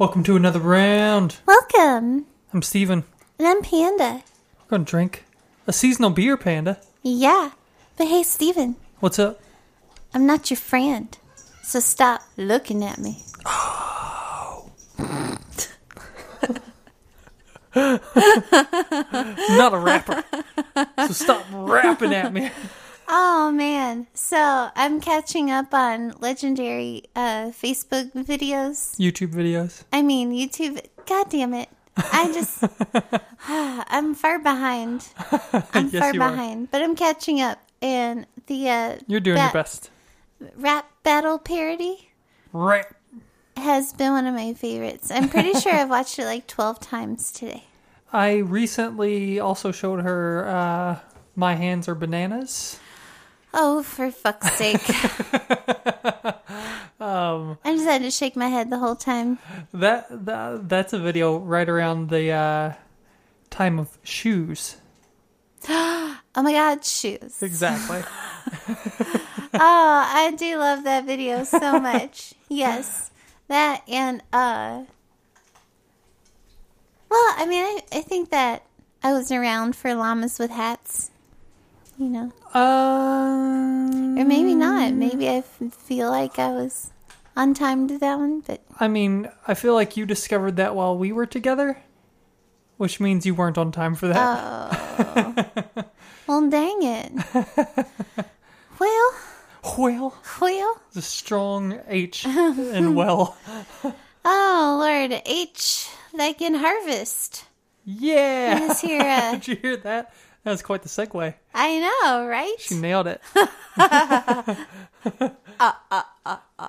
Welcome to another round. Welcome. I'm Stephen. And I'm Panda. We're going to drink a seasonal beer, Panda. Yeah. But hey, Stephen, What's up? I'm not your friend. So stop looking at me. Oh. not a rapper. so stop rapping at me. Oh, man. So I'm catching up on legendary uh, Facebook videos. YouTube videos. I mean, YouTube. God damn it. I just. I'm far behind. I'm Yes, far you are. behind. But I'm catching up. And the. Uh, You're doing that your best. Rap battle parody. Rap. has been one of my favorites. I'm pretty sure I've watched it like 12 times today. I recently also showed her uh, My Hands Are Bananas. Oh, for fuck's sake. I just had to shake my head the whole time. That, that That's a video right around the uh, time of shoes. Oh my god, shoes. Exactly. Oh, I do love that video so much. yes. That and, uh, well, I mean, I, I think that I was around for llamas with hats. You know, um, or maybe not. Maybe I feel like I was on time to that one, but I mean, I feel like you discovered that while we were together, which means you weren't on time for that. Oh. well, dang it. well, well, well. the strong H and well. Oh, Lord. H, like in harvest. Yeah. Is here, uh, Did you hear that? That was quite the segue. I know, right? She nailed it. Uh, uh, uh,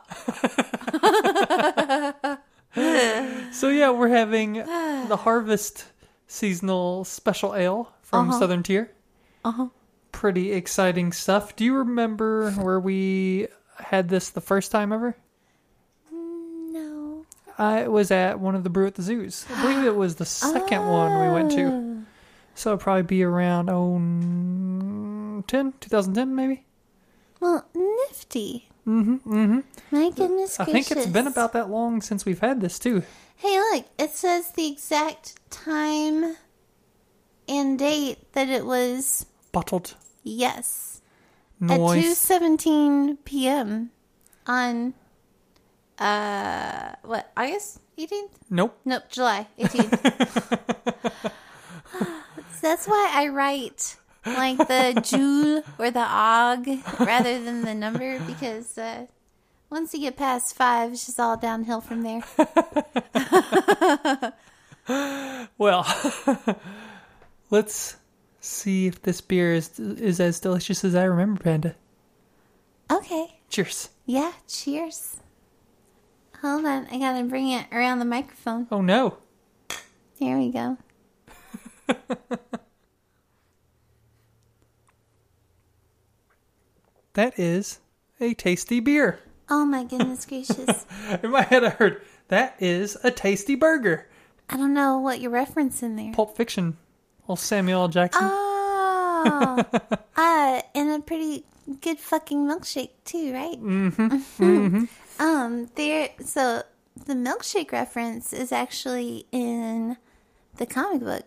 so yeah, we're having the Harvest seasonal special ale from uh-huh. Southern Tier. Uh-huh. Pretty exciting stuff. Do you remember where we had this the first time ever? Mm, no. Uh, it was at one of the brew at the zoos. I believe it was the second one we went to. Oh. So it'd probably be around oh, 10, 2010 maybe. Well, nifty. Mm-hmm, mm-hmm. My goodness I gracious. think it's been about that long since we've had this too. Hey, look. It says the exact time and date that it was, Bottled yes, at noise. 2.17 p.m. on, uh, what, August 18th? Nope. Nope, July 18th. That's why I write like the joule or the og rather than the number because uh, once you get past five, it's just all downhill from there. Well, let's see if this beer is is as delicious as I remember, Panda. Okay. Cheers. Yeah, cheers. Hold on, I gotta bring it around the microphone. Oh no. There we go. That is a tasty beer. Oh my goodness gracious. In my head, I heard that is a tasty burger. I don't know what you're referencing there. Pulp Fiction. Old Samuel L. Jackson. Oh, uh, and a pretty good fucking milkshake too, right? Mm-hmm. Um, there. So the milkshake reference is actually in the comic book.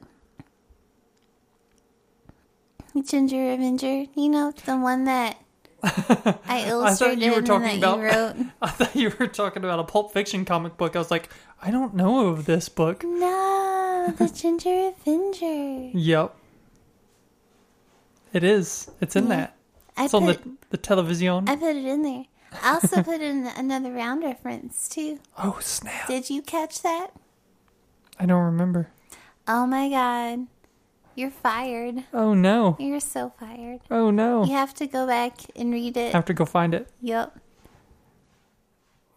Ginger Avenger, you know the one that I illustrated I you were talking about- you wrote. I thought you were talking about a Pulp Fiction comic book. I was like, I don't know of this book. No, the Ginger Avenger. Yep. It is. It's in that. I It's on the, the television. I put it in there. I also put in another round reference too. oh, snap. Did you catch that? I don't remember. Oh my god. You're fired. Oh, no. You're so fired. Oh, no. You have to go back and read it. I have to go find it. Yep.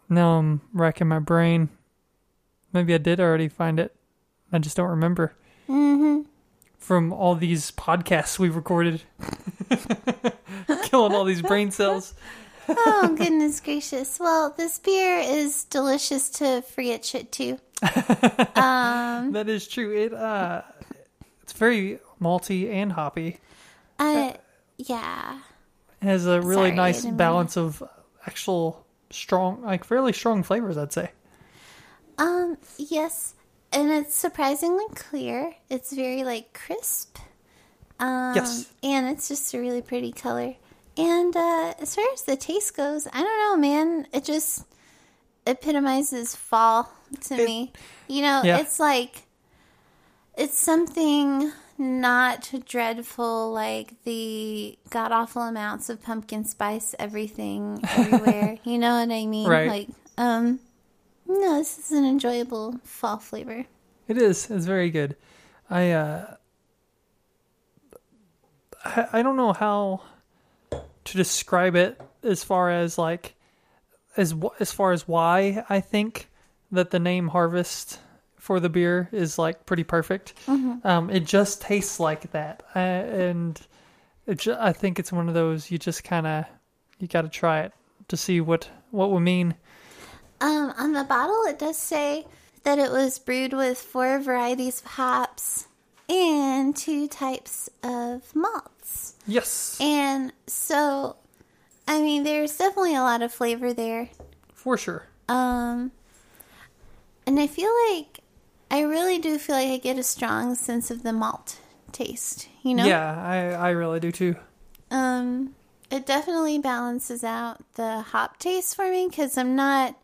Now I'm racking my brain. Maybe I did already find it. I just don't remember. Mm-hmm. From all these podcasts we recorded. Killing all these brain cells. Oh goodness gracious. Well, this beer is delicious to forget shit too. That is true. It uh very malty and hoppy. Uh yeah. It has a really Sorry, nice didn't mean balance of actual strong like fairly strong flavors, I'd say. Um, yes, and it's surprisingly clear. It's very like crisp. Um, Yes. and it's just a really pretty color. And uh, as far as the taste goes, I don't know, man. It just epitomizes fall to It- me. You know, Yeah. it's like it's something not dreadful like the god awful amounts of pumpkin spice everything everywhere. you know what I mean? Right. Like, um, no, this is an enjoyable fall flavor. It is. It's very good. I uh I, I don't know how to describe it as far as like as as far as why I think that the name Harvest for the beer is like pretty perfect. Um it just tastes like that. Uh, and it ju- I think it's one of those you just kind of you got to try it to see what what would mean. Um, on the bottle, it does say that it was brewed with four varieties of hops and two types of malts. Yes. And so, I mean, there's definitely a lot of flavor there. For sure. Um, and I feel like I really do feel like I get a strong sense of the malt taste. You know? Yeah, I I really do too. Um, it definitely balances out the hop taste for me because I'm not,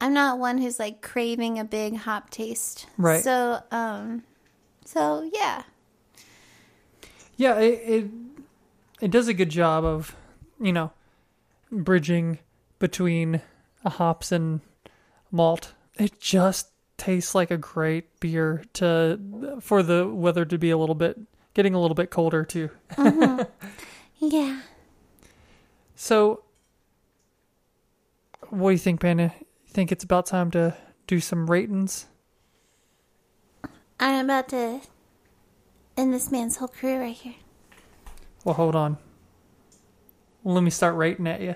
I'm not one who's like craving a big hop taste. Right. So, um, so yeah, Yeah, it, it it does a good job of, you know, bridging between a hops and malt. It just tastes like a great beer to for the weather to be a little bit getting a little bit colder too. Mm-hmm. yeah. So what do you think, Panda? You think it's about time to do some ratings? I'm about to end this man's whole career right here. Well, hold on. Let me start rating at you.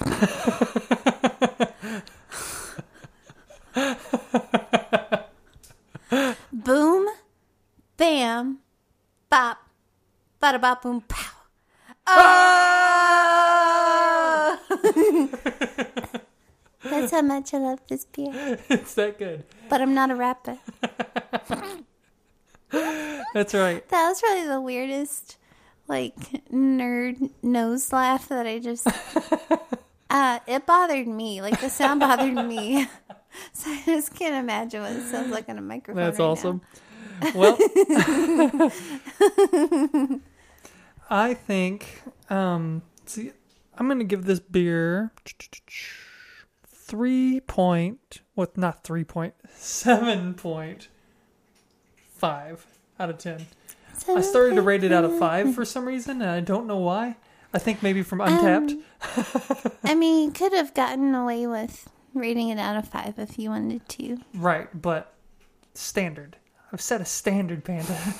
bada bop, boom, pow. Oh! That's how much I love this beer. it's that good. But I'm not a rapper. That's right. That was really the weirdest, like, nerd nose laugh that I just. Uh, it bothered me. Like, the sound bothered me. So I just can't imagine what it sounds like on a microphone. That's right awesome. Well, I think um see I'm going to give this beer 3 point what not 3 point 7.5 out of 10. I started to rate it out of 5 for some reason and I don't know why. I think maybe from Untappd. Um, I mean, you could have gotten away with rating it out of five if you wanted to. right, but standard. I've set a standard, Panda.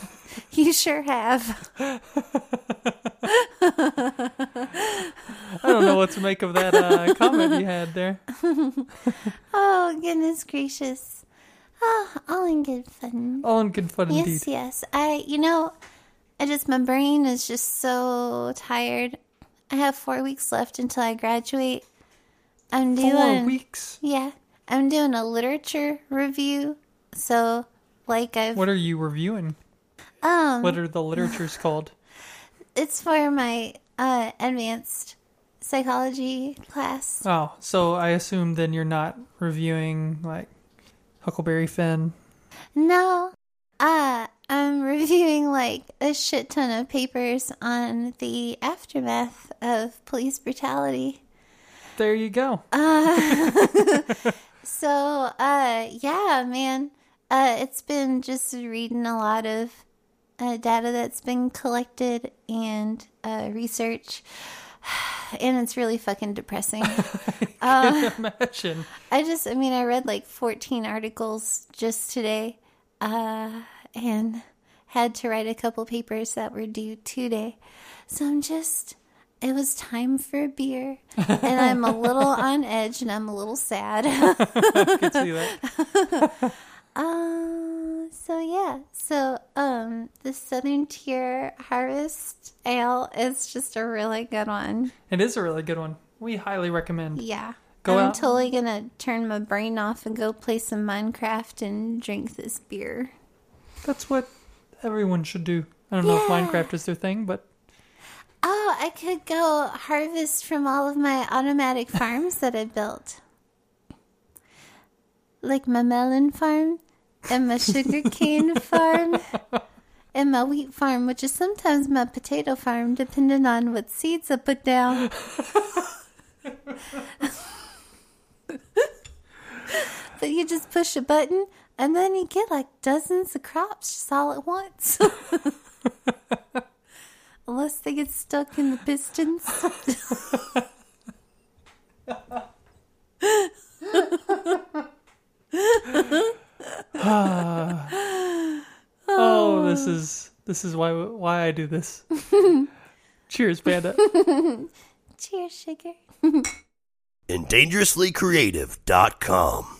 You sure have. I don't know what to make of that uh, comment you had there. Oh, goodness gracious. Oh, all in good fun. All in good fun indeed. Yes, yes. I, you know, I just, my brain is just so tired. I have four weeks left until I graduate. I'm doing, Four weeks. yeah, I'm doing a literature review. So, like, I've, What are you reviewing? um, What are the literatures called? it's for my uh, advanced psychology class. Oh, so I assume then you're not reviewing like Huckleberry Finn. No, uh, I'm reviewing like a shit ton of papers on the aftermath of police brutality. There you go. So, uh, yeah, man, uh, it's been just reading a lot of uh, data that's been collected and uh, research, and it's really fucking depressing. Imagine. I just, I mean, I read like 14 articles just today, uh, and had to write a couple papers that were due today. So I'm just, it was time for a beer, and I'm a little on edge and I'm a little sad. I can see that. uh, so yeah, so um, the Southern Tier Harvest Ale is just a really good one. It is a really good one. We highly recommend. Yeah. Go I'm out. totally gonna turn my brain off and go play some Minecraft and drink this beer. That's what everyone should do. I don't know if Minecraft is their thing, but Oh, I could go harvest from all of my automatic farms that I built. Like my melon farm and my sugarcane farm and my wheat farm, which is sometimes my potato farm, depending on what seeds I put down. but you just push a button and then you get like dozens of crops just all at once. Unless they get stuck in the pistons. oh, this is this is why why I do this. Cheers, Panda. Cheers, sugar. and dangerouslycreative.com.